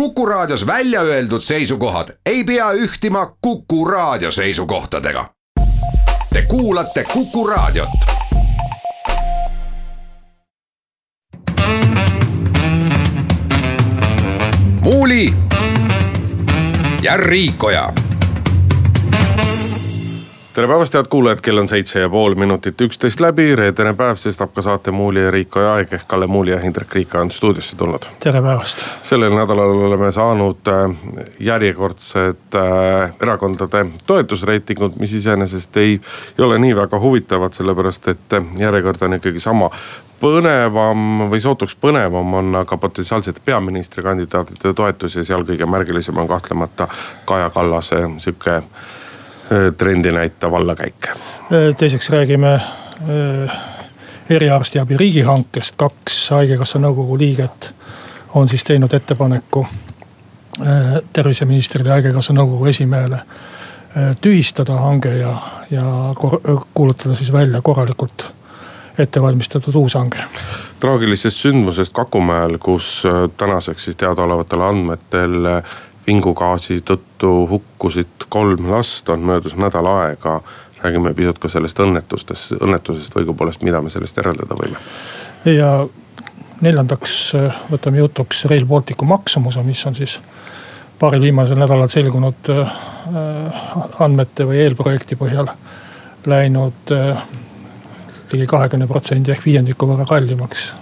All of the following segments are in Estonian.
Kuku Raadios välja öeldud seisukohad ei pea ühtima Kuku Raadio seisukohtadega. Te kuulate Kuku Raadiot. muuli ja Riikoja tere päevast, head kuulajad, kell on seitse ja pool minutit üksteist läbi, reedene päev, sestap ka saate Muuli ja Riiko ja aeg ehk Kalle Muuli ja Hindrek Riika on stuudiosse tulnud. tere päevast. sellel nädalal oleme saanud äh, järjekordsed äh, erakondade toetusreitingud, mis iseenesest ei, ei ole nii väga huvitavad, sellepärast et äh, järjekord on ikkagi sama põnevam või sootuks põnevam on aga potentsiaalsete peaministrikandidaatide toetus ja seal kõige märgilisem on kahtlemata Kaja Kallase sihuke trendi näitav allakäik. teiseks räägime eriarstiabi riigihankest, kaks haigekassa nõukogu liiget on siis teinud ettepaneku terviseministrile ja haigekassa nõukogu esimehele tühistada hange ja, ja kuulutada siis välja korralikult ettevalmistatud uus hange. traagilisest sündmusest Kakumäel, kus tänaseks siis teadaolevatel andmetel vingugaasi tõttu hukkusid kolm last, on möödas nädal aega. räägime pisut ka sellest õnnetustest, õnnetusest või õigupoolest, mida me sellest järeldada võime. ja neljandaks äh, võtame jutuks Rail Balticu maksumuse, mis on siis paaril viimasel nädalal selgunud äh, andmete või eelprojekti põhjal läinud äh, ligi kahekümne protsendi ehk viiendiku võrra kallimaks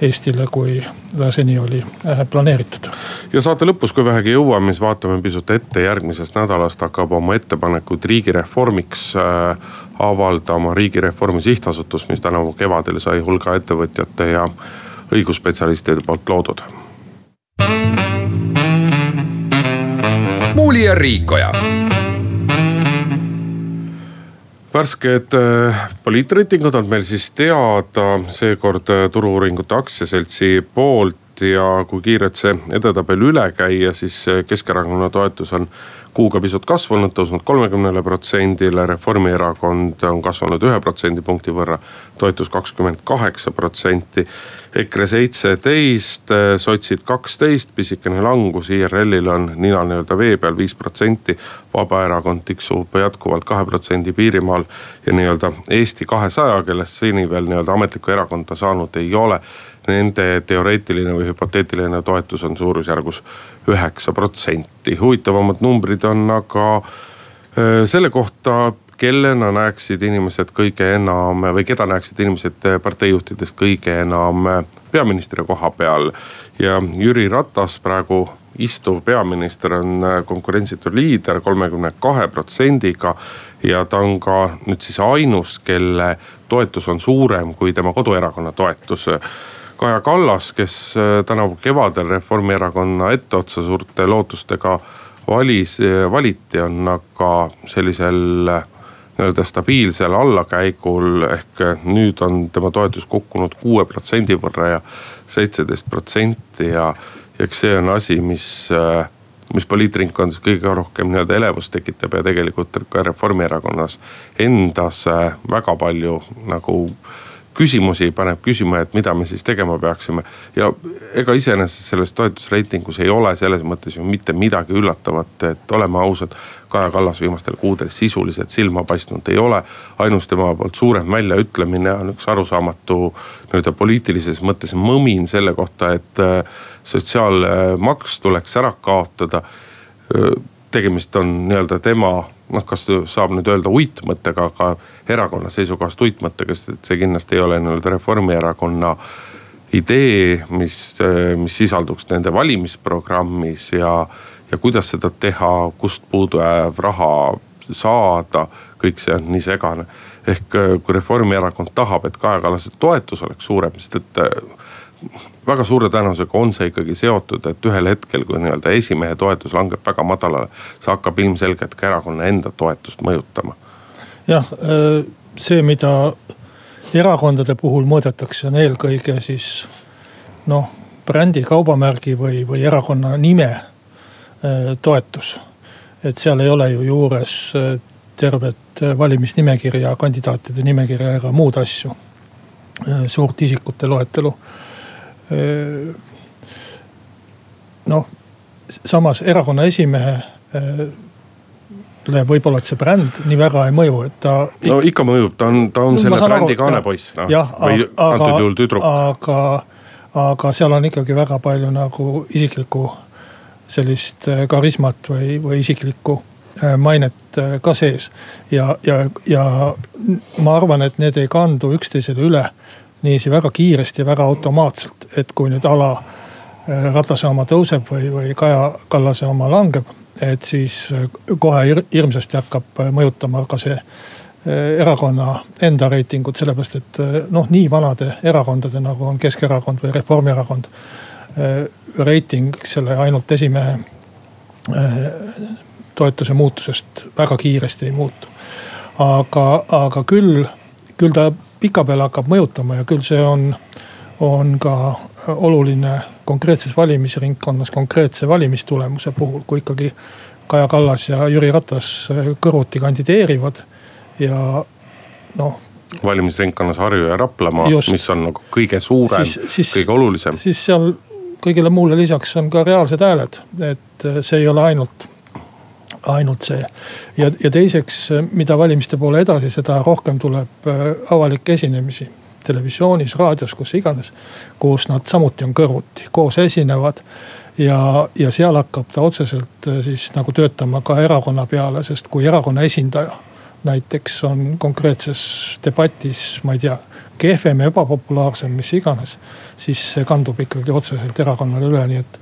Eestile, kui ta seni oli äh, planeeritud. ja saate lõpus, kui vähegi jõuame, siis vaatame pisut ette, järgmisest nädalast hakkab oma ettepanekuid riigireformiks äh, avaldama riigireformi sihtasutus, mis tänavu kevadel sai hulga ettevõtjate ja õigusspetsialistide poolt loodud. muuli ja Riikoja värsked äh, poliitreitingud on meil siis teada, seekord äh, Turu-uuringute Aktsiaseltsi poolt ja kui kiirelt see edetabel üle käia, siis äh, Keskerakonna toetus on kuuga pisut kasvanud, tõusnud kolmekümnele protsendile, Reformierakond on kasvanud ühe protsendipunkti võrra, toetus kakskümmend kaheksa protsenti. EKRE seitseteist, sotsid kaksteist, pisikene langus, IRL-il on nina nii-öelda vee peal viis protsenti. Vabaerakond tiksub jätkuvalt kahe protsendi piirimaal ja nii-öelda Eesti kahesaja, kellest seni veel nii-öelda ametlikku erakonda saanud ei ole nende teoreetiline või hüpoteetiline toetus on suurusjärgus üheksa protsenti. huvitavamad numbrid on aga selle kohta, kellena näeksid inimesed kõige enam või keda näeksid inimesed parteijuhtidest kõige enam peaministri koha peal. ja Jüri Ratas, praegu istuv peaminister on konkurentsitu liider kolmekümne kahe protsendiga. ja ta on ka nüüd siis ainus, kelle toetus on suurem kui tema koduerakonna toetus Kaja Kallas, kes äh, tänavu kevadel Reformierakonna etteotsa suurte lootustega valis, äh, valiti, on aga sellisel äh, nii-öelda stabiilsel allakäigul ehk nüüd on tema toetus kukkunud kuue protsendi võrra ja seitseteist protsenti ja. eks see on asi, mis, mis poliitringkondades kõige rohkem nii-öelda elevust tekitab ja tegelikult ka Reformierakonnas endas väga palju nagu küsimusi paneb küsima, et mida me siis tegema peaksime. ja ega iseenesest selles toetusreitingus ei ole selles mõttes ju mitte midagi üllatavat, et oleme ausad. Kaja Kallas viimastel kuudel sisuliselt silma paistnud ei ole. ainus tema poolt suurem väljaütlemine on üks arusaamatu nii-öelda poliitilises mõttes mõmin selle kohta, et äh, sotsiaalmaks tuleks ära kaotada tegemist on nii-öelda tema noh, kas saab nüüd öelda uitmõttega, aga erakonna seisukohast uitmõttega, sest et see kindlasti ei ole nii-öelda Reformierakonna idee, mis, mis sisalduks nende valimisprogrammis ja, ja kuidas seda teha, kust puudujääv raha saada, kõik see on nii segane. ehk kui Reformierakond tahab, et Kaja Kallase toetus oleks suurem, sest et väga suure tõenäosusega on see ikkagi seotud, et ühel hetkel, kui nii-öelda esimehe toetus langeb väga madalale, see hakkab ilmselgelt ka erakonna enda toetust mõjutama. jah, äh, see, mida erakondade puhul mõõdetakse, on eelkõige siis noh, brändi, kaubamärgi või, või erakonna nime äh, toetus. et seal ei ole ju juures äh, tervet valimisnimekirja, kandidaatide nimekirja ega muud asju. suurt isikute loetelu noh, samas erakonna esimehe võib-olla, et see bränd nii väga ei mõju, et ta. no ikka mõjub, ta on, ta on no, selle brändi kaanepoiss, noh. või aga, antud juhul tüdruk. aga, aga seal on ikkagi väga palju nagu isiklikku sellist karismat või, või isiklikku mainet ka sees. ja, ja, ja ma arvan, et need ei kandu üksteisele üle niiviisi väga kiiresti väga automaatselt, et kui nüüd ala Ratase oma tõuseb või, või Kaja Kallase oma langeb et siis äh, kohe hirmsasti hakkab äh, mõjutama ka see äh, erakonna enda reitingut, sellepärast et noh, nii vanade erakondade nagu on Keskerakond või Reformierakond. reiting selle ainult esimehe toetuse muutusest väga kiiresti ei muutu. aga, aga küll, küll ta pikapeale hakkab mõjutama ja küll see on, on ka oluline konkreetses valimisringkonnas konkreetse valimistulemuse puhul, kui ikkagi Kaja Kallas ja Jüri Ratas kõrvuti kandideerivad ja noh. valimisringkonnas Harju ja Raplamaa, mis on nagu kõige suurem, kõige olulisem. siis seal kõigele muule lisaks on ka reaalsed hääled, et see ei ole ainult ainult see. ja, ja teiseks, mida valimiste poole edasi, seda rohkem tuleb äh, avalikke esinemisi televisioonis, raadios, kus iganes. kus nad samuti on kõrvuti, koos esinevad. ja, ja seal hakkab ta otseselt äh, siis nagu töötama ka erakonna peale, sest kui erakonna esindaja näiteks on konkreetses debatis, ma ei tea, kehvem, ebapopulaarsem, mis iganes. siis see kandub ikkagi otseselt erakonnale üle, nii et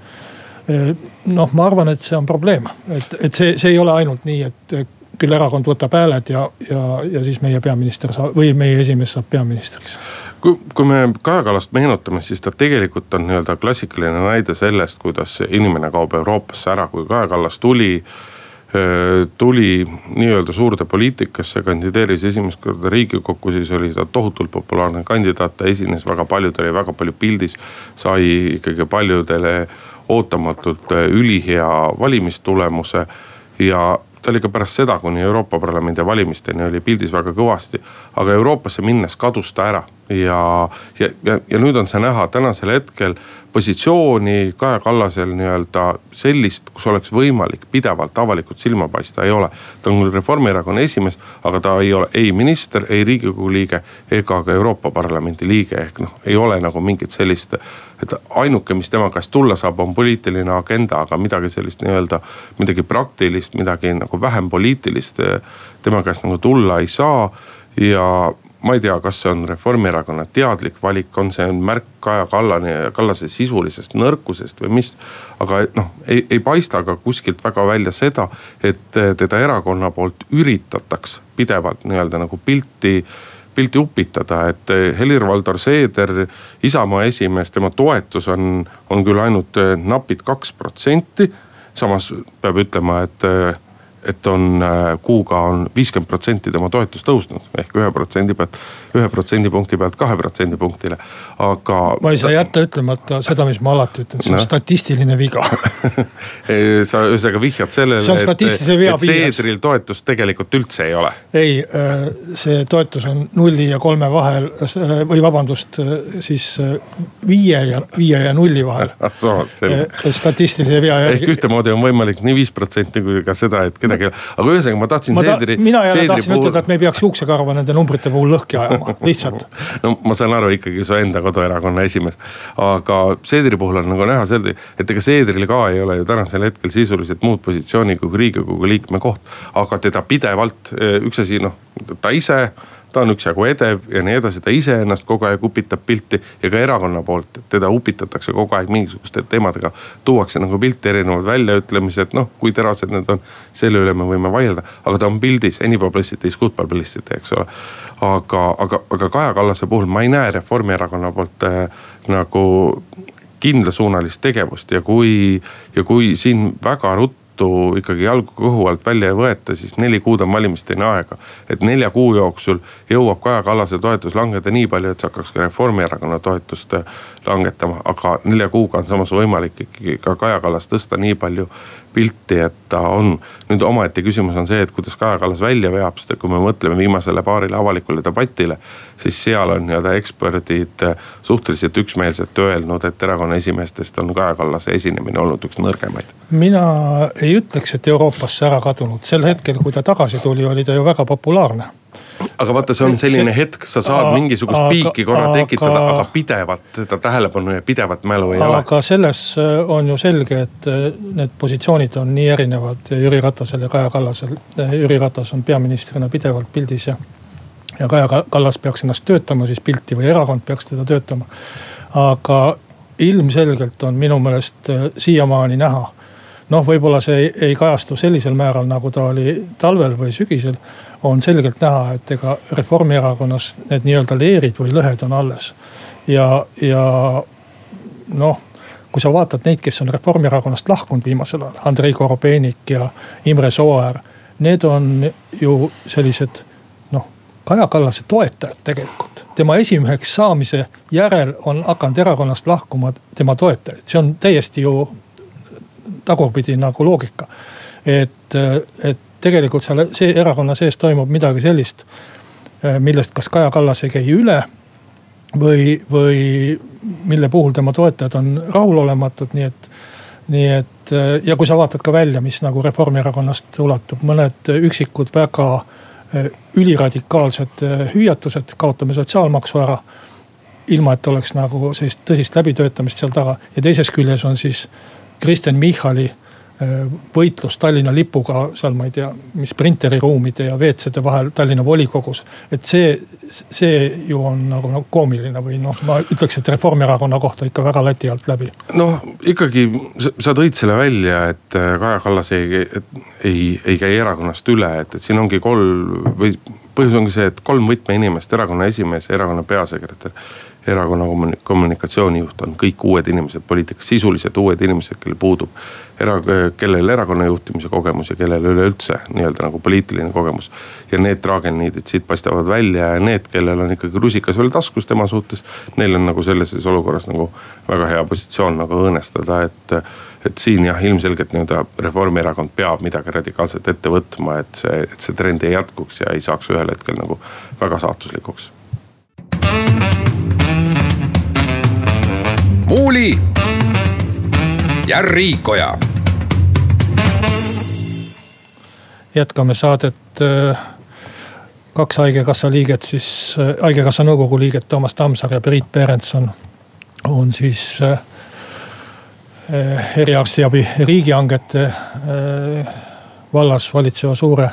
noh, ma arvan, et see on probleem, et, et see, see ei ole ainult nii, et küll erakond võtab hääled ja, ja, ja siis meie peaminister saab või meie esimees saab peaministriks. kui, kui me Kaja Kallast meenutame, siis ta tegelikult on nii-öelda klassikaline näide sellest, kuidas inimene kaob Euroopasse ära, kui Kaja Kallas tuli tuli nii-öelda suurde poliitikasse, kandideeris esimest korda riigikokku, siis oli ta tohutult populaarne kandidaat, ta esines väga palju, ta oli väga palju pildis. sai ikkagi paljudele ootamatult ülihea valimistulemuse ja ta oli ka pärast seda, kuni Euroopa Parlamendi valimisteni oli pildis väga kõvasti. aga Euroopasse minnes kadus ta ära ja, ja, ja, ja nüüd on see näha tänasel hetkel positsiooni Kaja Kallasel nii-öelda sellist, kus oleks võimalik pidevalt avalikult silma paista, ei ole. ta on küll Reformierakonna esimees, aga ta ei ole ei minister, ei riigikogu liige ega ka Euroopa Parlamendi liige, ehk noh, ei ole nagu mingit sellist. et ainuke, mis tema käest tulla saab, on poliitiline agenda, aga midagi sellist nii-öelda, midagi praktilist, midagi nagu vähem poliitilist tema käest nagu tulla ei saa ja ma ei tea, kas see on Reformierakonna teadlik valik, on see märk Kaja Kallane Kallase sisulisest nõrkusest või mis. aga noh, ei, ei paista ka kuskilt väga välja seda, et teda erakonna poolt üritataks pidevalt nii-öelda nagu pilti pilti upitada, et Helir-Valdor Seeder, Isamaa esimees, tema toetus on, on küll ainult napid kaks protsenti. samas peab ütlema, et et on äh, kuuga on viiskümmend protsenti tema toetus tõusnud ehk ühe protsendi pealt, ühe protsendipunkti pealt kahe protsendipunktile, aga. ma ei saa jätta ütlemata seda, mis ma alati ütlen, see on no. statistiline viga sa ühesõnaga vihjad sellele, et, et Seedril toetust tegelikult üldse ei ole. ei, äh, see toetus on nulli ja kolme vahel äh, või vabandust, siis viie ja, viie ja nulli vahel statistilise vea järgi. ehk ühtemoodi on võimalik nii viis protsenti kui ka seda, et kedagi midagi, aga ühesõnaga ma tahtsin ma ta, Seedri. mina jälle tahtsin puhul... ütelda, et me ei peaks juuksekarva nende numbrite puhul lõhki ajama, lihtsalt no ma saan aru ikkagi su enda koduerakonna esimees. aga Seedri puhul on nagu näha selge, et ega Seedril ka ei ole ju tänasel hetkel sisuliselt muud positsiooni kui riigikogu liikme koht. aga teda pidevalt, üks asi noh, ta ise ta on üksjagu edev ja nii edasi, ta ise ennast kogu aeg upitab pilti ja ka erakonna poolt, teda upitatakse kogu aeg mingisuguste teemadega. tuuakse nagu pilti erinevad väljaütlemised, noh kui terased need on, selle üle me võime vaielda, aga ta on pildis, any publicity is good publicity, eks ole. aga, aga, aga Kaja Kallase puhul ma ei näe Reformierakonna poolt äh, nagu kindlasuunalist tegevust ja kui, ja kui siin väga ruttu tõttu ikkagi jalgu kõhu alt välja ei võeta, siis neli kuud on valimisteni aega. et nelja kuu jooksul jõuab Kaja Kallase toetus langeda nii palju, et see hakkaks ka Reformierakonna toetust langetama, aga nelja kuuga on samas võimalik ikkagi ka Kaja Kallas tõsta nii palju pilti, et ta on. nüüd omaette küsimus on see, et kuidas Kaja Kallas välja veab, sest kui me mõtleme viimasele paarile avalikule debatile. siis seal on nii-öelda eksperdid suhteliselt üksmeelselt öelnud, et erakonna esimeestest on Kaja Kallase esinemine olnud üks nõrgemaid. mina ei ütleks, et Euroopasse ära kadunud, sel hetkel, kui ta tagasi tuli, oli ta ju väga populaarne aga vaata, see on selline see, hetk, sa saad mingisugust aga, piiki korra tekitada, aga pidevalt seda tähelepanu ja pidevat mälu ei aga ole. aga selles äh, on ju selge, et äh, need positsioonid on nii erinevad Jüri Ratasel ja Kaja Kallasel. Äh, Jüri Ratas on peaministrina pidevalt pildis ja, ja Kaja Kallas peaks ennast töötama siis pilti või erakond peaks teda töötama. aga ilmselgelt on minu meelest siiamaani näha noh, võib-olla see ei, ei kajastu sellisel määral, nagu ta oli talvel või sügisel on selgelt näha, et ega Reformierakonnas need nii-öelda leerid või lõhed on alles. ja, ja noh, kui sa vaatad neid, kes on Reformierakonnast lahkunud viimasel ajal, Andrei Korobeinik ja Imre Sooäär. Need on ju sellised noh, Kaja Kallase toetajad tegelikult. tema esimeheks saamise järel on hakanud erakonnast lahkuma tema toetajaid, see on täiesti ju tagurpidi nagu loogika. et, et tegelikult seal see erakonna sees toimub midagi sellist, eh, millest kas Kaja Kallas ei käi üle. või, või mille puhul tema toetajad on rahulolematud, nii et, nii et eh, ja kui sa vaatad ka välja, mis nagu Reformierakonnast ulatub, mõned üksikud väga eh, üliradikaalsed hüüatused, kaotame sotsiaalmaksu ära ilma, et oleks nagu sellist tõsist läbitöötamist seal taga ja teises küljes on siis Kristen Michali võitlus Tallinna lipuga seal, ma ei tea, mis printeriruumide ja WC-de vahel Tallinna volikogus. et see, see ju on nagu, nagu koomiline või noh, ma ütleks, et Reformierakonna kohta ikka väga lati alt läbi. noh, ikkagi sa tõid selle välja, et äh, Kaja Kallas ei, ei, ei käi erakonnast üle, et, et siin ongi kolm või põhjus ongi see, et kolm võtmeinimest, erakonna esimees, erakonna peasekretär erakonna kommunikatsioonijuht on kõik uued inimesed poliitikas, sisuliselt uued inimesed, kellel puudub era-, kellel erakonna juhtimise kogemus ja kellel üleüldse nii-öelda nagu poliitiline kogemus. ja need traagelniidid siit paistavad välja ja need, kellel on ikkagi rusikas veel taskus tema suhtes. Neil on nagu sellises olukorras nagu väga hea positsioon nagu õõnestada, et, et siin jah, ilmselgelt nii-öelda Reformierakond peab midagi radikaalselt ette võtma, et see, et see trend ei jätkuks ja ei saaks ühel hetkel nagu väga saatuslikuks Muuli ja Riikoja. jätkame saadet. Äh, kaks haigekassa liiget siis, äh, haigekassa nõukogu liiget Toomas Tammsaar ja Priit Perenson on siis äh, eriarstiabi riigihangete vallas valitseva suure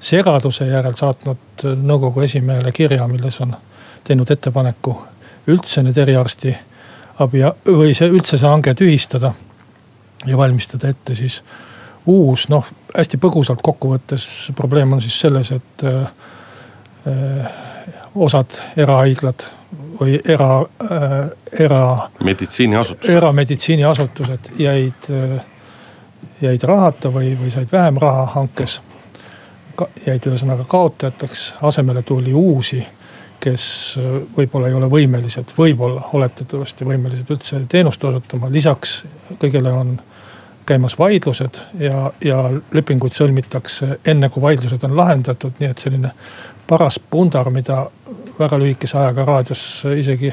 segaduse järel saatnud nõukogu esimehele kirja, milles on teinud ettepaneku üldse need eriarsti abi või see üldse see hange tühistada. ja valmistada ette siis uus, noh hästi põgusalt kokkuvõttes probleem on siis selles, et äh, osad erahaiglad või era äh,, era. meditsiiniasutused. erameditsiiniasutused jäid äh,, jäid rahata või, või said vähem raha hankes. jäid ühesõnaga kaotajateks, asemele tuli uusi kes äh, võib-olla ei ole võimelised, võib-olla oletatavasti võimelised üldse teenust osutama, lisaks kõigele on käimas vaidlused ja, ja lepinguid sõlmitakse enne, kui vaidlused on lahendatud, nii et selline paras pundar, mida väga lühikese ajaga raadios isegi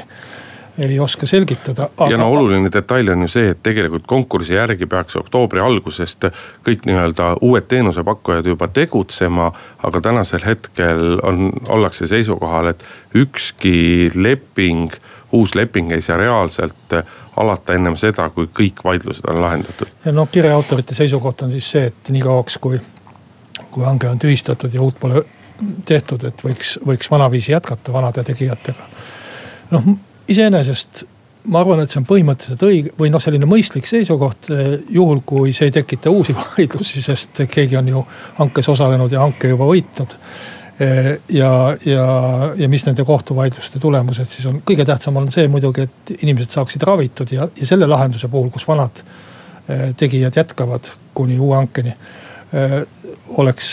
ei oska selgitada aga.... ja no oluline detail on ju see, et tegelikult konkursi järgi peaks oktoobri algusest kõik nii-öelda uued teenusepakkujad juba tegutsema. aga tänasel hetkel on, ollakse seisukohal, et ükski leping, uus leping ei saa reaalselt alata ennem seda, kui kõik vaidlused on lahendatud. no kirja autorite seisukoht on siis see, et nii kauaks kui, kui hange on tühistatud ja uut pole tehtud, et võiks, võiks vanaviisi jätkata vanade tegijatega. noh iseenesest ma arvan, et see on põhimõtteliselt õige või noh, selline mõistlik seisukoht, eh, juhul kui see ei tekita uusi vaidlusi, sest keegi on ju hankes osalenud ja hanke juba võitnud. Eh, ja, ja, ja mis nende kohtuvaidluste tulemused siis on, kõige tähtsam on see muidugi, et inimesed saaksid ravitud ja, ja selle lahenduse puhul, kus vanad tegijad jätkavad kuni uue hankeni oleks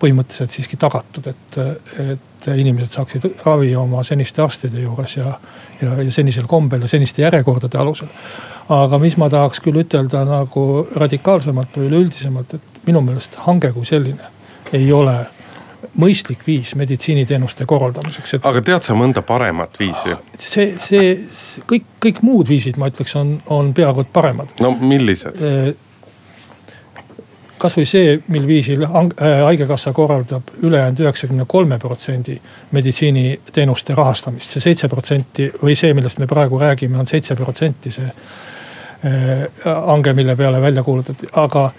põhimõtteliselt siiski tagatud, et, et inimesed saaksid ravi oma seniste arstide juures ja, ja, ja senisel kombel ja seniste järjekordade alusel. aga mis ma tahaks küll ütelda nagu radikaalsemalt või üleüldisemalt, et minu meelest hange kui selline ei ole mõistlik viis meditsiiniteenuste korraldamiseks et.... aga tead sa mõnda paremat viisi? see, see, kõik, kõik muud viisid, ma ütleks, on, on peaaegu et paremad. no millised? Kasvõi see, mil viisil äh, haigekassa korraldab ülejäänud üheksakümne kolme protsendi meditsiiniteenuste rahastamist. see seitse protsenti või see, millest me praegu räägime on, on seitse protsenti see äh, hange, mille peale välja kuulutati, aga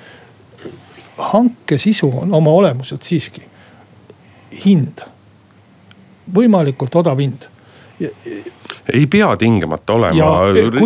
hanke sisu on oma olemuselt siiski hind, võimalikult odav hind ei pea tingimata olema,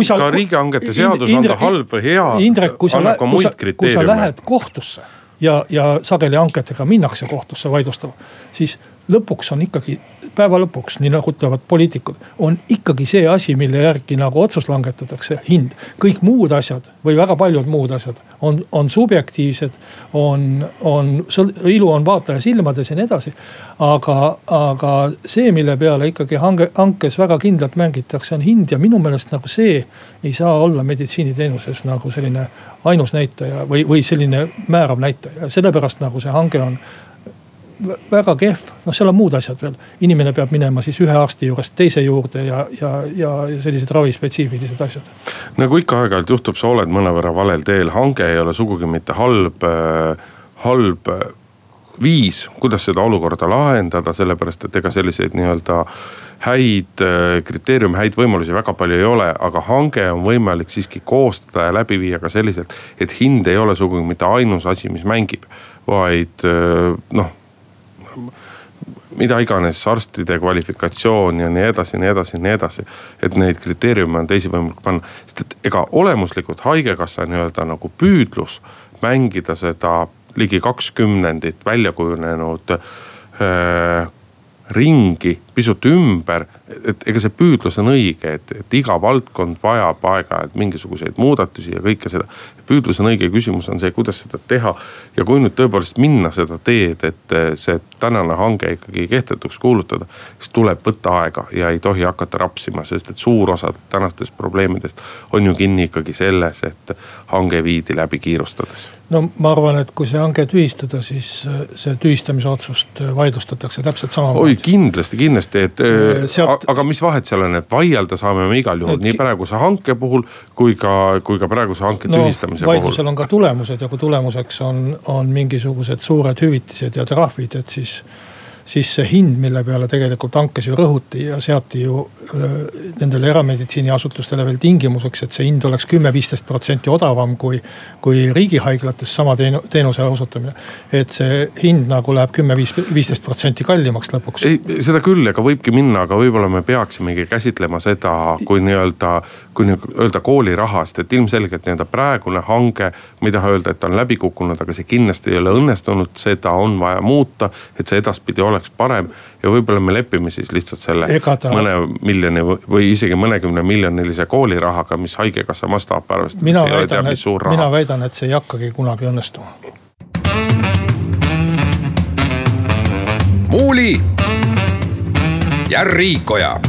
sa, ka riigihangete seadus on ta halb või hea. Indrek, kui sa, kui sa, kui sa lähed kohtusse ja, ja sageli hangetega minnakse kohtusse vaidlustama, siis lõpuks on ikkagi, päeva lõpuks, nii nagu ütlevad poliitikud, on ikkagi see asi, mille järgi nagu otsus langetatakse, hind. kõik muud asjad või väga paljud muud asjad on, on subjektiivsed, on, on, ilu on vaataja silmades ja nii edasi. aga, aga see, mille peale ikkagi hange, hankes väga kindlalt mängitakse, on hind ja minu meelest nagu see ei saa olla meditsiiniteenuses nagu selline ainus näitaja või, või selline määrav näitaja, sellepärast nagu see hange on väga kehv, noh, seal on muud asjad veel. inimene peab minema siis ühe arsti juurest teise juurde ja, ja, ja sellised ravispetsiifilised asjad. nagu ikka aeg-ajalt juhtub, sa oled mõnevõrra valel teel, hange ei ole sugugi mitte halb, halb viis, kuidas seda olukorda lahendada, sellepärast et ega selliseid nii-öelda häid kriteeriume, häid võimalusi väga palju ei ole, aga hange on võimalik siiski koostada ja läbi viia ka selliselt, et hind ei ole sugugi mitte ainus asi, mis mängib, vaid noh mida iganes, arstide kvalifikatsioon ja nii edasi, nii edasi, nii edasi. et neid kriteeriume on teisi võimalik panna, sest et ega olemuslikult haigekassa nii-öelda nagu püüdlus mängida seda ligi kaks kümnendit välja kujunenud äh, ringi pisut ümber. et ega see püüdlus on õige, et, et iga valdkond vajab aeg-ajalt mingisuguseid muudatusi ja kõike seda. püüdlus on õige, küsimus on see, kuidas seda teha. ja kui nüüd tõepoolest minna seda teed, et see tänane hange ikkagi kehtetuks kuulutada, siis tuleb võtta aega ja ei tohi hakata rapsima, sest et suur osa tänastest probleemidest on ju kinni ikkagi selles, et hange viidi läbi kiirustades no ma arvan, et kui see hange tühistada, siis äh, see tühistamise otsust äh, vaidlustatakse täpselt samamoodi. oi kindlasti, kindlasti, et äh, Sealt... aga mis vahet seal on, et vaielda saame me igal juhul et... nii praeguse hanke puhul kui ka, kui ka praeguse hanke no, tühistamise puhul. vaidlusel on ka tulemused ja kui tulemuseks on, on mingisugused suured hüvitised ja trahvid, et siis siis see hind, mille peale tegelikult hankes ju rõhuti ja seati ju nendele erameditsiiniasutustele veel tingimuseks, et see hind oleks kümme, viisteist protsenti odavam kui, kui riigihaiglates sama teenu, teenuse osutamine. et see hind nagu läheb kümme, viis, viisteist protsenti kallimaks lõpuks. ei, seda küll, ega võibki minna, aga võib-olla me peaksimegi käsitlema seda kui nii-öelda, kui nii-öelda koolirahast, et ilmselgelt nii-öelda praegune hange, ma ei taha öelda, et ta on läbi kukkunud, aga see kindlasti ei ole õnnestunud, seda on vaja muuta, et see edaspidi oleks oleks parem. ja võib-olla me lepime siis lihtsalt selle ta... mõne miljoni või isegi mõnekümne miljonilise koolirahaga, mis haigekassa mastaapärvest. mina väidan, et, mina väidan, et see ei hakkagi kunagi õnnestuma. muuli ja Riikoja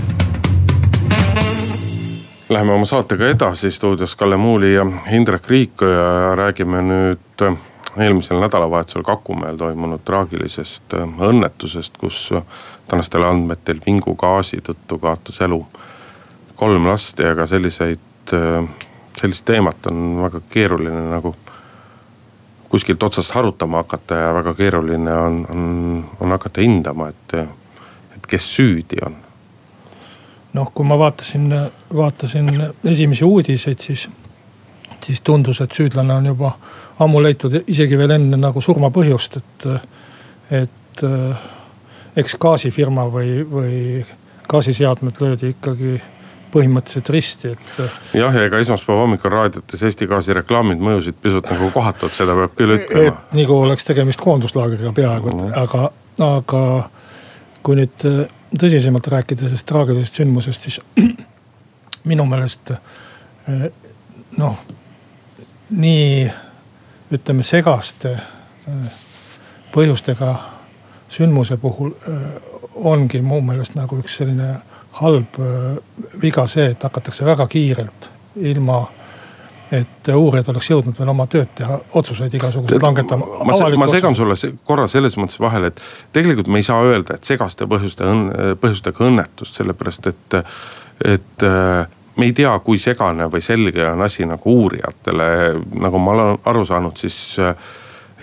Läheme oma saatega edasi, stuudios Kalle Muuli ja Indrek Riikoja ja räägime nüüd eelmisel nädalavahetusel Kakumäel toimunud traagilisest äh, õnnetusest, kus äh, tänastel andmetel vingugaasi tõttu kaotas elu kolm last ja ega selliseid, äh, sellist teemat on väga keeruline nagu kuskilt otsast harutama hakata ja väga keeruline on, on, on hakata hindama, et, et kes süüdi on. noh, kui ma vaatasin, vaatasin esimesi uudiseid, siis, siis tundus, et süüdlane on juba ammu leitud isegi veel enne nagu surma põhjust, et, et äh, eks gaasifirma või, või gaasiseadmed löödi ikkagi põhimõtteliselt risti, et. Äh, jah, ja ega esmaspäeva hommikul raadiotes Eesti Gaasi reklaamid mõjusid pisut nagu kohatult, seda peab küll ütlema. nagu oleks tegemist koonduslaagriga peaaegu mm, -hmm. aga, aga kui nüüd äh, tõsisemalt rääkida sellest traagilisest sündmusest, siis minu meelest noh nii ütleme segaste põhjustega sündmuse puhul ongi mu meelest nagu üks selline halb viga see, et hakatakse väga kiirelt ilma et uurijad oleks jõudnud veel oma tööd teha, otsuseid igasuguseid langetama. ma, ma segan sulle korra selles mõttes vahele, et tegelikult me ei saa öelda, et segaste põhjuste, põhjustega õnnetust, sellepärast et, et me ei tea, kui segane või selge on asi nagu uurijatele, nagu ma olen aru saanud, siis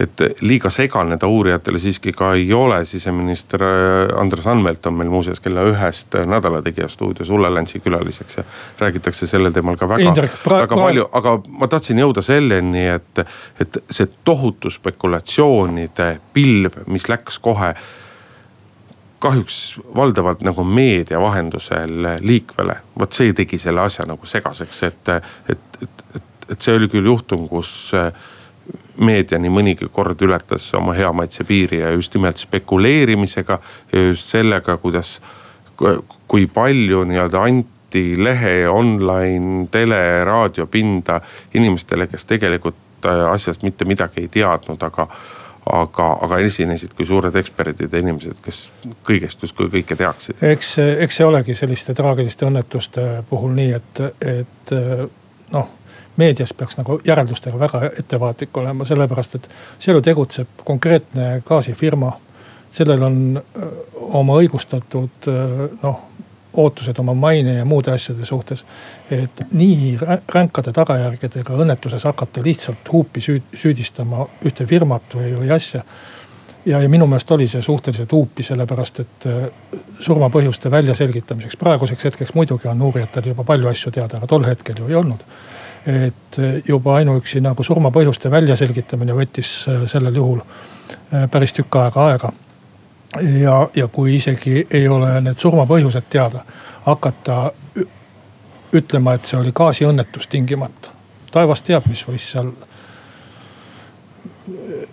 et liiga segane ta uurijatele siiski ka ei ole, siseminister äh, Andres Anvelt on meil muuseas kella ühest Nädala Tegija stuudios Ulle Läntsi külaliseks ja räägitakse sellel teemal ka väga, väga palju, aga ma tahtsin jõuda selleni, et, et see tohutu spekulatsioonide pilv, mis läks kohe kahjuks valdavalt nagu meedia vahendusel liikvele, vot see tegi selle asja nagu segaseks, et, et, et, et, et see oli küll juhtum, kus äh, meedia nii mõnigi kord ületas oma hea maitse piiri ja just nimelt spekuleerimisega ja just sellega, kuidas, kui palju nii-öelda anti lehe, online, tele, raadiopinda inimestele, kes tegelikult äh, asjast mitte midagi ei teadnud, aga aga, aga esinesid kui suured eksperdid ja inimesed, kes kõigest justkui kõike teaksid. eks, eks see olegi selliste traagiliste õnnetuste puhul nii, et, et noh meedias peaks nagu järeldustega väga ettevaatlik olema, sellepärast et seal ju tegutseb konkreetne gaasifirma. sellel on oma õigustatud noh, ootused oma maine ja muude asjade suhtes. et nii ränkade tagajärgedega õnnetuses hakata lihtsalt huupi süü, süüdistama ühte firmat või, või asja ja, ja minu meelest oli see suhteliselt huupi, sellepärast et surmapõhjuste väljaselgitamiseks, praeguseks hetkeks muidugi on uurijatel juba palju asju teada, aga tol hetkel ju ei olnud et juba ainuüksi nagu surmapõhjuste väljaselgitamine võttis äh, sellel juhul äh, päris tükk aega aega. Ja, ja kui isegi ei ole need surmapõhjused teada, hakata ütlema, et see oli gaasiõnnetus tingimata. taevas teab, mis võis seal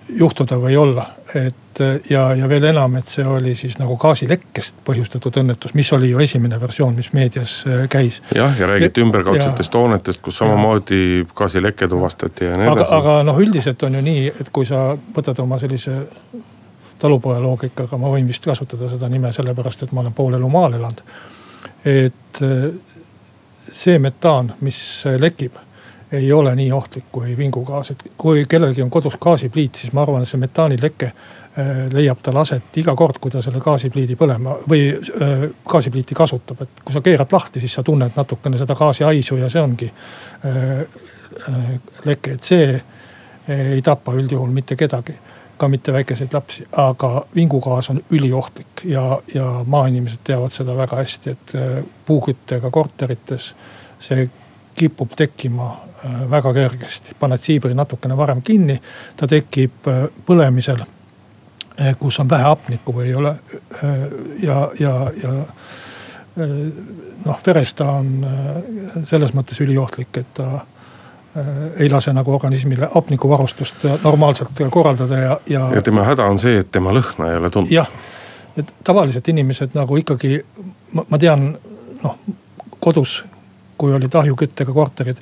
juhtuda või olla, et ja, ja veel enam, et see oli siis nagu gaasilekkest põhjustatud õnnetus, mis oli ju esimene versioon, mis meedias äh, käis. jah, ja räägiti ümberkaudsetest hoonetest, kus samamoodi gaasileke tuvastati ja nii edasi. aga noh, üldiselt on ju nii, et kui sa võtad oma sellise talupoja loogikaga, ma võin vist kasutada seda nime sellepärast, et ma olen pool elu maal elanud. et äh, see metaan, mis lekib ei ole nii ohtlik kui vingugaas, et kui kellelgi on kodus gaasipliit, siis ma arvan, et see metaanileke äh, leiab tal aset iga kord, kui ta selle gaasipliidi põlema või äh, gaasipliiti kasutab, et kui sa keerad lahti, siis sa tunned natukene seda gaasihaisu ja see ongi äh, leke, et see ei tapa üldjuhul mitte kedagi ka mitte väikeseid lapsi, aga vingugaas on üliohtlik ja, ja maainimesed teavad seda väga hästi, et puuküttega korterites see kipub tekkima äh, väga kergesti. paned siibri natukene varem kinni, ta tekib äh, põlemisel, äh, kus on vähe hapnikku või ei ole. ja, ja, ja noh, veres ta on selles mõttes üliohtlik, et ta ei lase nagu organismile hapnikuvarustust normaalselt korraldada ja, ja. ja tema häda on see, et tema lõhna ei ole tunda. jah, et tavaliselt inimesed nagu ikkagi, ma tean noh kodus kui olid ahjuküttega korterid.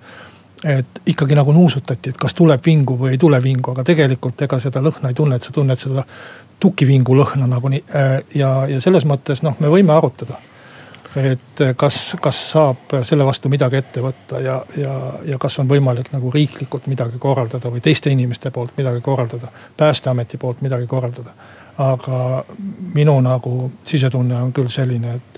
et ikkagi nagu nuusutati, et kas tuleb vingu või ei tule vingu, aga tegelikult ega seda lõhna ei tunne, et sa tunned seda tukivingu lõhna nagunii. ja, ja selles mõttes noh, me võime arutada et kas, kas saab selle vastu midagi ette võtta ja, ja, ja kas on võimalik nagu riiklikult midagi korraldada või teiste inimeste poolt midagi korraldada. päästeameti poolt midagi korraldada. aga minu nagu sisetunne on küll selline, et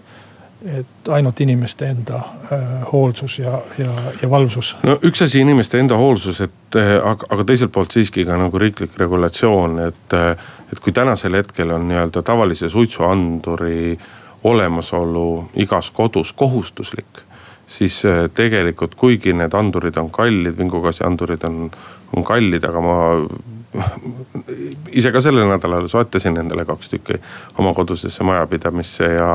et ainult inimeste enda äh, hoolsus ja, ja, ja valvsus. no üks asi inimeste enda hoolsus, et äh, aga, aga teiselt poolt siiski ka nagu riiklik regulatsioon, et. Äh, et kui tänasel hetkel on nii-öelda tavalise suitsuanduri olemasolu igas kodus kohustuslik siis tegelikult kuigi need andurid on kallid, vingugaasiandurid on, on kallid, aga ma ise ka sellel nädalal soetasin endale kaks tükki oma kodusesse majapidamisse ja,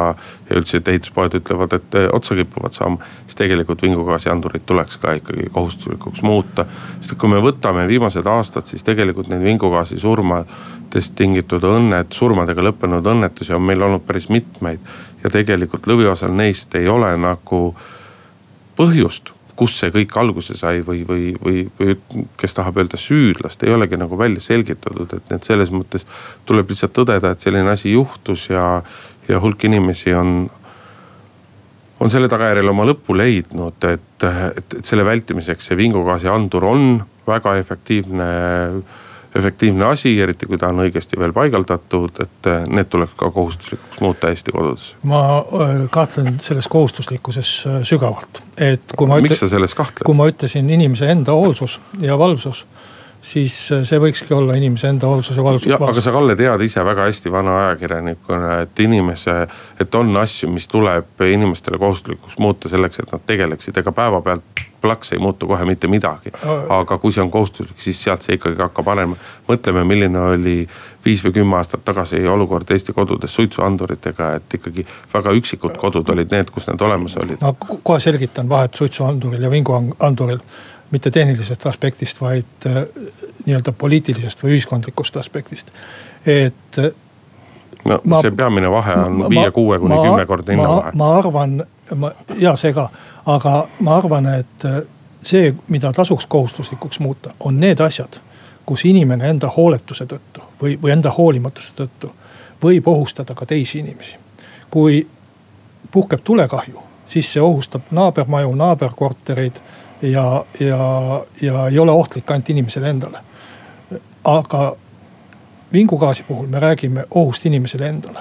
ja üldiselt ehituspoed ütlevad, et otsa kipuvad saama. siis tegelikult vingugaasiandurid tuleks ka ikkagi kohustuslikuks muuta. sest kui me võtame viimased aastad, siis tegelikult neid vingugaasi surmadest tingitud õnnet, surmadega lõppenud õnnetusi on meil olnud päris mitmeid. ja tegelikult lõviosal neist ei ole nagu põhjust kust see kõik alguse sai või, või, või, või kes tahab öelda süüdlast, ei olegi nagu välja selgitatud, et need selles mõttes tuleb lihtsalt tõdeda, et selline asi juhtus ja, ja hulk inimesi on on selle tagajärjel oma lõpu leidnud, et, et, et selle vältimiseks see vingugaasi andur on väga efektiivne, efektiivne asi, eriti kui ta on õigesti veel paigaldatud, et need tuleks ka kohustuslikuks muuta Eesti kodudes. ma äh, kahtlen selles kohustuslikkuses äh, sügavalt, et kui ma. miks sa selles kahtled? kui ma ütlesin inimese enda hoolsus ja valvsus siis see võikski olla inimese enda hoolsuse valvsus. aga sa, Kalle, tead ise väga hästi vana ajakirjanikuna, et inimese, et on asju, mis tuleb inimestele kohustuslikuks muuta selleks, et nad tegeleksid, ega päevapealt plaks ei muutu kohe mitte midagi. aga kui see on kohustuslik, siis sealt see ikkagi hakkab arenema. mõtleme, milline oli viis või kümme aastat tagasi olukord Eesti kodudes suitsuanduritega, et ikkagi väga üksikud kodud olid need, kus need olemas olid. no kohe selgitan vahet suitsuanduril ja vinguanduril mitte tehnilisest aspektist, vaid äh, nii-öelda poliitilisest või ühiskondlikust aspektist, et. Äh, no ma, see peamine vahe on viie-kuue kuni kümnekordne hinnavahe. ma arvan, ma ja see ka, aga ma arvan, et äh, see, mida tasuks kohustuslikuks muuta, on need asjad, kus inimene enda hooletuse tõttu või, või enda hoolimatuse tõttu võib ohustada ka teisi inimesi. kui puhkeb tulekahju, siis see ohustab naabermaju, naaberkortereid ja, ja, ja ei ole ohtlik ainult inimesele endale. aga vingugaasi puhul me räägime ohust inimesele endale.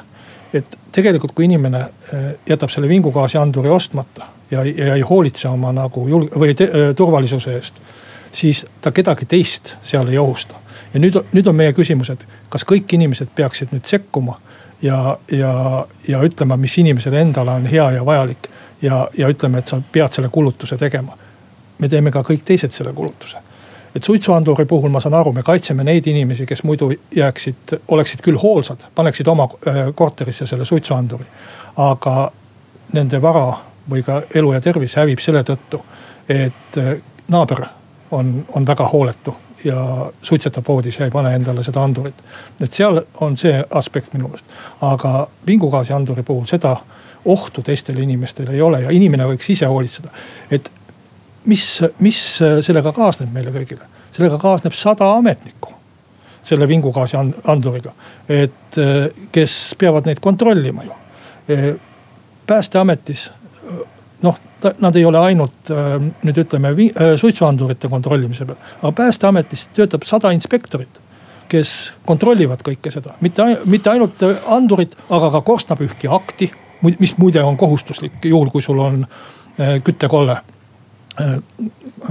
Et tegelikult, kui inimene eh, jätab selle vingugaasi anduri ostmata ja, ja ei hoolitse oma nagu julg- või te, eh, turvalisuse eest, siis ta kedagi teist seal ei ohusta. ja nüüd, nüüd on meie küsimus, et kas kõik inimesed peaksid nüüd sekkuma ja, ja, ja ütlema, mis inimesele endale on hea ja vajalik. ja, ja ütleme, et sa pead selle kulutuse tegema me teeme ka kõik teised selle kulutuse. Et suitsuanduri puhul ma saan aru, me kaitseme neid inimesi, kes muidu jääksid, oleksid küll hoolsad, paneksid oma äh, korterisse selle suitsuanduri. aga nende vara või ka elu ja tervis hävib selle tõttu, et äh, naaber on, on väga hooletu ja suitsetab voodis ja ei pane endale seda andurit. et seal on see aspekt minu meelest, aga vingugaasi anduri puhul seda ohtu teistele inimestele ei ole ja inimene võiks ise hoolitseda. et mis, mis sellega kaasneb meile kõigile? sellega kaasneb sada ametnikku selle vingugaasi anduriga, et kes peavad neid kontrollima ju. päästeametis noh, nad ei ole ainult nüüd ütleme suitsuandurite kontrollimise peal, aga päästeametis töötab sada inspektorit kes kontrollivad kõike seda, mitte, mitte ainult andurit, aga ka korstnapühkija akti, mis muide on kohustuslik juhul, kui sul on küttekolle Äh,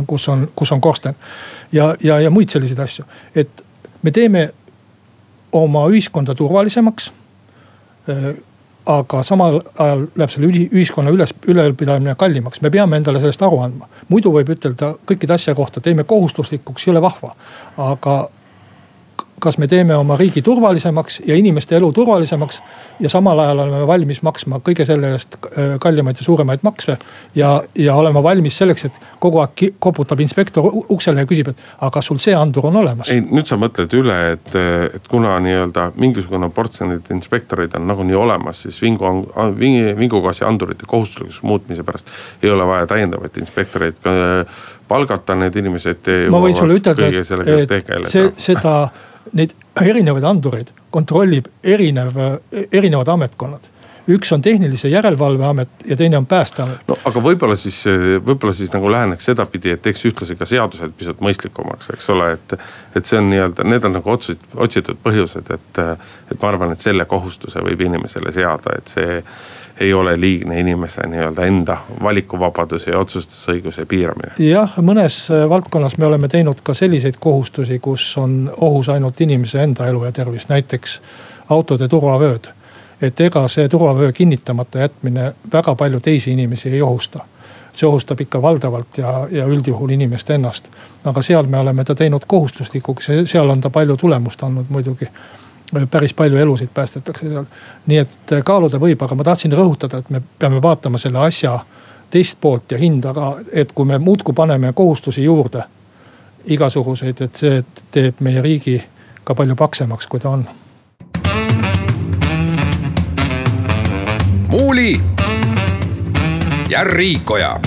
kus on, kus on korsten ja, ja, ja muid selliseid asju. et me teeme oma ühiskonda turvalisemaks. Äh, aga samal ajal läheb selle ühiskonna üles, ülalpidamine kallimaks, me peame endale sellest aru andma. muidu võib ütelda kõikide asja kohta, teeme kohustuslikuks, ei ole vahva, aga kas me teeme oma riigi turvalisemaks ja inimeste elu turvalisemaks. ja samal ajal oleme valmis maksma kõige selle eest äh, kallimaid ja suuremaid makse. ja, ja olema valmis selleks, et kogu aeg koputab inspektor uksele ja küsib, et aga kas sul see andur on olemas? ei, nüüd sa mõtled üle, et, et kuna nii-öelda mingisugune portsjon neid inspektoreid on nagunii olemas, siis vingu, vingugaasi andurite kohustuslikuks muutmise pärast ei ole vaja täiendavaid inspektoreid palgata, need inimesed. ma võin sulle ütelda, et, et see, seda neid erinevaid andureid kontrollib erinev, erinevad ametkonnad üks on tehnilise järelevalve amet ja teine on päästeamet. no aga võib-olla siis, võib-olla siis nagu läheneks sedapidi, et teeks ühtlasi ka seadused pisut mõistlikumaks, eks ole, et. et see on nii-öelda, need on nagu otsitud, otsitud põhjused, et, et ma arvan, et selle kohustuse võib inimesele seada, et see ei ole liigne inimese nii-öelda enda valikuvabaduse ja otsustusõiguse piiramine. jah, mõnes äh, valdkonnas me oleme teinud ka selliseid kohustusi, kus on ohus ainult inimese enda elu ja tervis, näiteks autode turvavööd. et ega see turvavöö kinnitamata jätmine väga palju teisi inimesi ei ohusta see ohustab ikka valdavalt ja, ja üldjuhul inimest ennast. aga seal me oleme ta teinud kohustuslikuks ja seal on ta palju tulemust andnud muidugi päris palju elusid päästetakse seal. nii et äh, kaaluda võib, aga ma tahtsin rõhutada, et me peame vaatama selle asja teist poolt ja hinda ka, et kui me muudkui paneme kohustusi juurde. igasuguseid, et see teeb meie riigi ka palju paksemaks, kui ta on. muuli ja Riikoja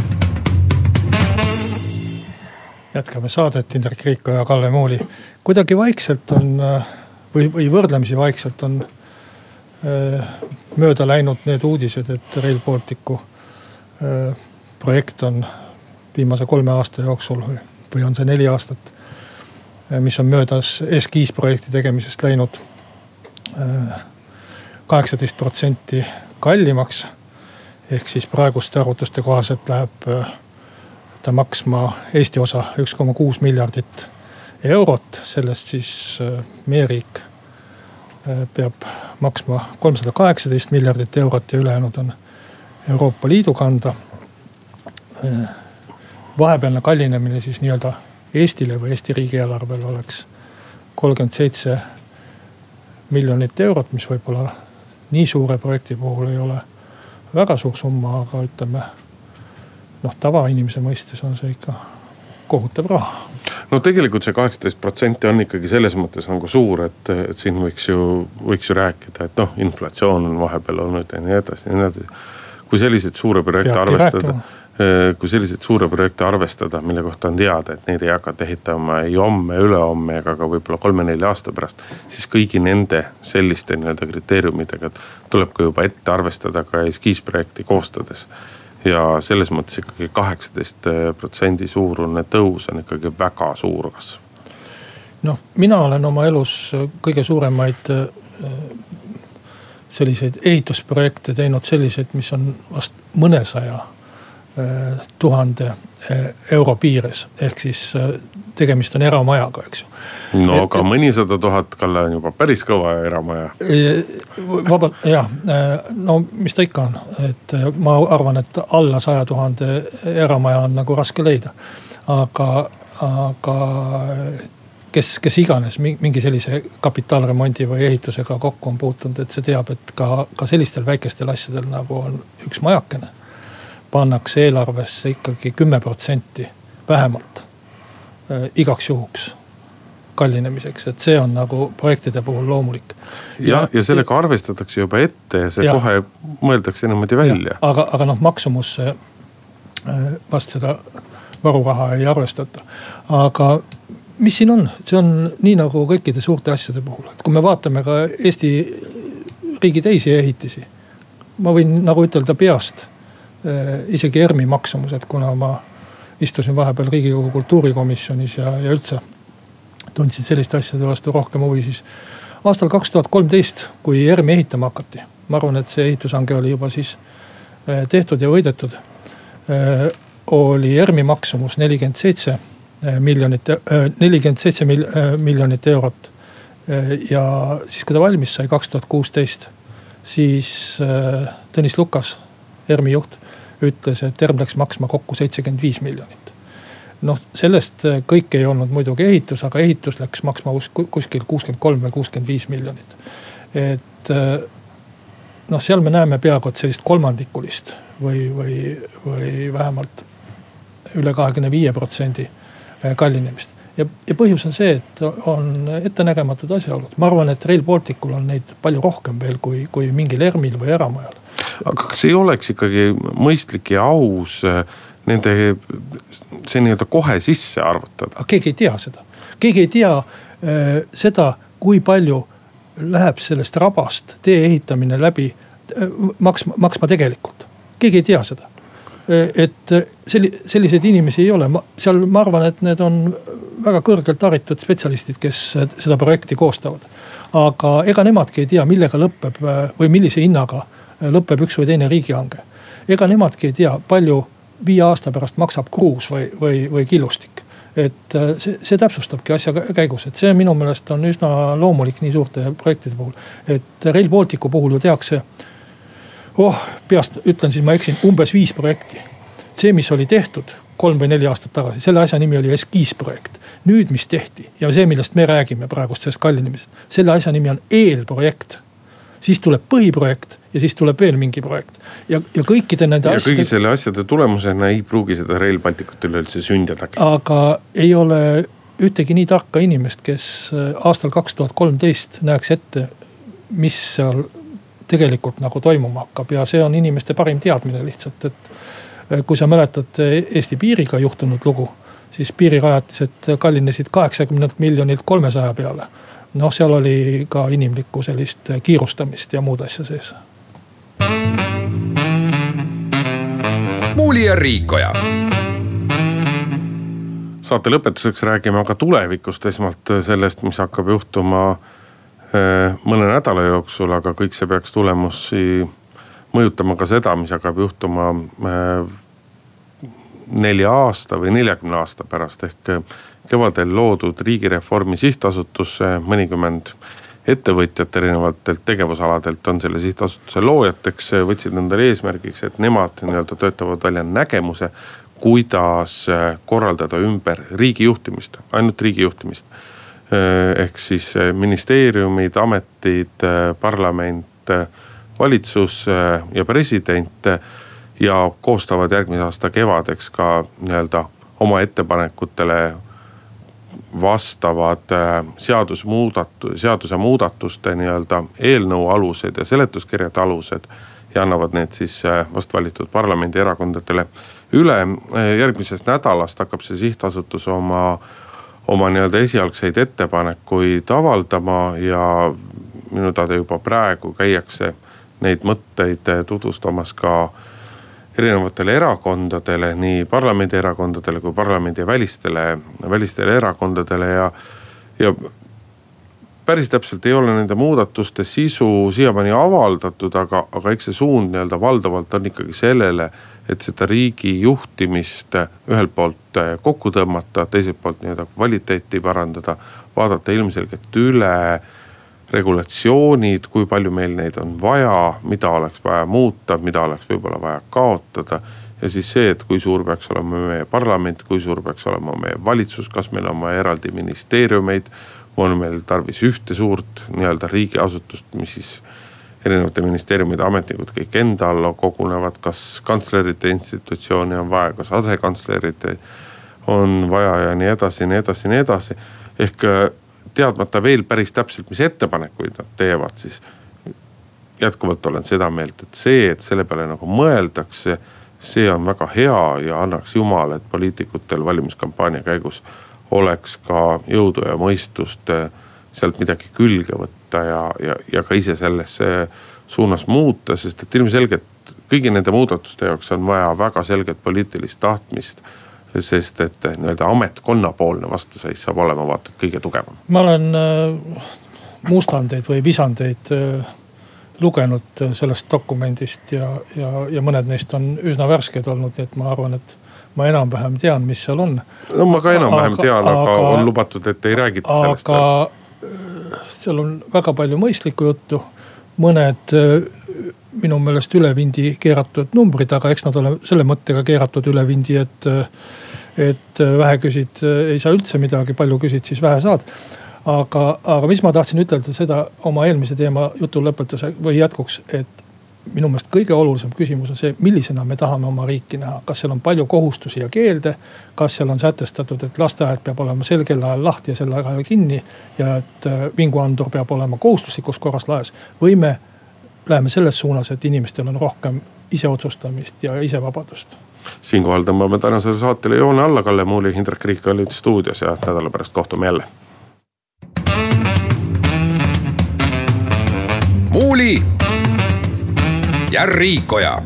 jätkame saadet, Indrek Riiko ja Kalle Mooli. kuidagi vaikselt on või, või võrdlemisi vaikselt on äh, mööda läinud need uudised, et Rail Balticu äh, projekt on viimase kolme aasta jooksul või, või on see neli aastat, äh, mis on möödas eskiisprojekti tegemisest läinud kaheksateist protsenti kallimaks. ehk siis praeguste arvutuste kohaselt läheb ta maksma Eesti osa üks koma kuus miljardit eurot, sellest siis meie riik peab maksma kolmsada kaheksateist miljardit eurot ja ülejäänud on Euroopa Liidu kanda. vahepealne kallinemine siis nii-öelda Eestile või Eesti riigieelarvele oleks kolmkümmend seitse miljonit eurot, mis võib-olla nii suure projekti puhul ei ole väga suur summa, aga ütleme noh, tavainimese mõistes on see ikka kohutav raha no tegelikult see kaheksateist protsenti on ikkagi selles mõttes nagu suur, et, et siin võiks ju, võiks ju rääkida, et noh, inflatsioon on vahepeal olnud ja nii edasi ja nii edasi. kui selliseid suuri projekte arvestada, eh, kui selliseid suuri projekte arvestada, mille kohta on teada, et neid ei hakata ehitama ei homme, ülehomme ega ka võib-olla kolme-nelja aasta pärast. siis kõigi nende selliste nii-öelda kriteeriumidega tuleb ka juba ette arvestada ka eskiisprojekti koostades ja selles mõttes ikkagi kaheksateist protsendi suurune tõus on ikkagi väga suur kasv. noh, mina olen oma elus kõige suuremaid äh, selliseid ehitusprojekte teinud selliseid, mis on vast mõnesaja äh, tuhande euro piires, ehk siis tegemist on eramajaga, eks ju. no et, aga mõnisada tuhat, Kalle, on juba päris kõva eramaja. vabalt, jah, no mis ta ikka on, et ma arvan, et alla saja tuhande eramaja on nagu raske leida. aga, aga kes, kes iganes mingi sellise kapitaalremondi või ehitusega kokku on puutunud, et see teab, et ka, ka sellistel väikestel asjadel nagu on üks majakene. Pannakse eelarvesse ikkagi kümme protsenti vähemalt Äh, igaks juhuks kallinemiseks, et see on nagu projektide puhul loomulik. jah, ja sellega arvestatakse juba ette ja see ja. kohe mõeldakse niimoodi välja. aga, aga noh, maksumusse äh, vast seda varuraha ei arvestata. aga mis siin on, see on nii nagu kõikide suurte asjade puhul, et kui me vaatame ka Eesti riigi teisi ehitisi. ma võin nagu ütelda peast isegi ERMi maksumused, kuna ma istusin vahepeal riigikogu kultuurikomisjonis ja, ja üldse tundsin selliste asjade vastu rohkem huvi, siis aastal kaks tuhat kolmteist, kui ERM-i ehitama hakati. ma arvan, et see ehitushange oli juba siis eh, tehtud ja võidetud. Eh, oli ERM-i maksumus nelikümmend seitse miljonit, nelikümmend seitse miljonit eurot. ja siis, kui ta valmis sai kaks tuhat kuusteist, siis Tõnis Lukas, ERM-i juht ütles, et ERM läks maksma kokku seitsekümmend viis miljonit. noh, sellest äh, kõik ei olnud muidugi ehitus, aga ehitus läks maksma kuskil kuuskümmend kolm või kuuskümmend viis miljonit. et äh, noh, seal me näeme peaaegu et sellist kolmandikulist või, või, või vähemalt üle kahekümne viie protsendi äh, kallinemist ja, ja põhjus on see, et on ettenägematud asjaolud, ma arvan, et Rail Baltic ul on neid palju rohkem veel kui, kui mingil ERM-il või eramajal aga kas ei oleks ikkagi mõistlik ja aus äh, nende, see nii-öelda kohe sisse arvutada? aga keegi ei tea seda, keegi ei tea äh, seda, kui palju läheb sellest rabast tee ehitamine läbi äh, maksma, maksma tegelikult. keegi ei tea seda äh,. et äh, selli-, selliseid inimesi ei ole, seal ma arvan, et need on väga kõrgelt haritud spetsialistid, kes seda projekti koostavad. aga ega nemadki ei tea, millega lõpeb või millise hinnaga lõpeb üks või teine riigihange. ega nemadki ei tea, palju viie aasta pärast maksab kruus või, või, või killustik. et äh, see, see täpsustabki asja käigus, et see minu meelest on üsna loomulik nii suurte projektide puhul. et Rail Balticu puhul ju tehakse, oh peast ütlen siis ma eksin, umbes viis projekti. see, mis oli tehtud kolm või neli aastat tagasi, selle asja nimi oli eskiisprojekt. nüüd, mis tehti ja see, millest me räägime praegust sellest kallinemisest, selle asja nimi on eelprojekt siis tuleb põhiprojekt ja siis tuleb veel mingi projekt. ja, ja kõikide nende ja asjade. kõigi selle asjade tulemusena ei pruugi seda Rail Balticut üleüldse sündidagi. aga ei ole ühtegi nii tarka inimest, kes äh, aastal kaks tuhat kolmteist näeks ette, mis seal tegelikult nagu toimuma hakkab ja see on inimeste parim teadmine lihtsalt, et äh, kui sa mäletad Eesti piiriga juhtunud lugu, siis piirirajatised kallinesid kaheksakümnelt miljonilt kolmesaja peale. Noh, seal oli ka inimlikku sellist kiirustamist ja muud asja sees. muuli ja Riikoja saate lõpetuseks räägime aga tulevikust, esmalt sellest, mis hakkab juhtuma eh, mõne nädala jooksul, aga kõik see peaks tulemusi mõjutama ka seda, mis hakkab juhtuma eh, nelja aasta või neljakümne aasta pärast ehk eh, kevadel loodud riigireformi sihtasutus, mõnikümmend ettevõtjat erinevatelt tegevusaladelt on selle sihtasutuse loojateks, võtsid endale eesmärgiks, et nemad nii-öelda töötavad välja nägemuse, kuidas korraldada ümber riigi juhtimist, ainult riigi juhtimist. Ehk siis ministeeriumid, ametid, parlament, valitsus ja president ja koostavad järgmise aasta kevadeks ka nii-öelda oma ettepanekutele vastavad seadusmuudatus, seaduse muudatuste nii-öelda eelnõu alused ja seletuskirjade alused. ja annavad need siis vast valitud parlamendierakondadele üle. järgmisest nädalast hakkab see sihtasutus oma, oma nii-öelda esialgseid ettepanekuid avaldama ja minu teada juba praegu käiakse neid mõtteid tutvustamas ka erinevatele erakondadele, nii parlamendierakondadele kui parlamendi välistele, erakondadele ja, ja päris täpselt ei ole nende muudatuste sisu siiamaani avaldatud, aga, aga eks see suund nii-öelda valdavalt on ikkagi sellele et seda riigi juhtimist ühelt poolt kokku tõmmata, teiselt poolt nii-öelda kvaliteeti parandada. vaadata ilmselgelt üle regulatsioonid, kui palju meil neid on vaja, mida oleks vaja muuta, mida oleks võib-olla vaja kaotada. ja siis see, et kui suur peaks olema meie parlament, kui suur peaks olema meie valitsus, kas meil on vaja eraldi ministeeriumeid. on meil tarvis ühte suurt nii-öelda riigiasutust, mis siis erinevate ministeeriumide ametnikud kõik enda alla kogunevad, kas kantslerite institutsiooni on vaja, kas asekantslerid on vaja ja nii edasi, nii edasi, nii edasi. ehk teadmata veel päris täpselt, mis ettepanekuid nad teevad, siis jätkuvalt olen seda meelt, et see, et selle peale nagu mõeldakse, see on väga hea ja annaks jumal, et poliitikutel valimiskampaania käigus oleks ka jõudu ja mõistust äh, sealt midagi külge võtta ja, ja, ja ka ise sellesse suunas muuta, sest et ilmselgelt kõigi nende muudatuste jaoks on vaja väga selget poliitilist tahtmist sest et nii-öelda ametkonnapoolne vastuseis saab olema vaata et kõige tugevam. ma olen äh, mustandeid või visandeid äh, lugenud äh, sellest dokumendist ja, ja, ja mõned neist on üsna värsked olnud, nii et ma arvan, et ma enam-vähem tean, mis seal on. no ma ka enam-vähem tean, aga on lubatud, et ei räägita sellest. aga seal on väga palju mõistlikku juttu, mõned äh, minu meelest ülevindi keeratud numbrid, aga eks nad ole selle mõttega keeratud ülevindi, et. Äh, et äh, vähe küsid, ei saa üldse midagi, palju küsid, siis vähe saad. aga, aga mis ma tahtsin ütelda seda oma eelmise teema jutu lõpetuse või jätkuks, et minu meelest kõige olulisem küsimus on see, millisena me tahame oma riiki näha. kas seal on palju kohustusi ja keelde, kas seal on sätestatud, et lasteaed peab olema sel kellaajal lahti ja sel ajal kinni. ja et äh, vinguandur peab olema kohustuslikus korras laes või me läheme selles suunas, et inimestel on rohkem iseotsustamist ja isevabadust siinkohal tõmbame tänasele saatele joone alla, Kalle Muuli, Indrek Riik olid stuudios ja nädala pärast kohtume jälle. muuli ja Riikoja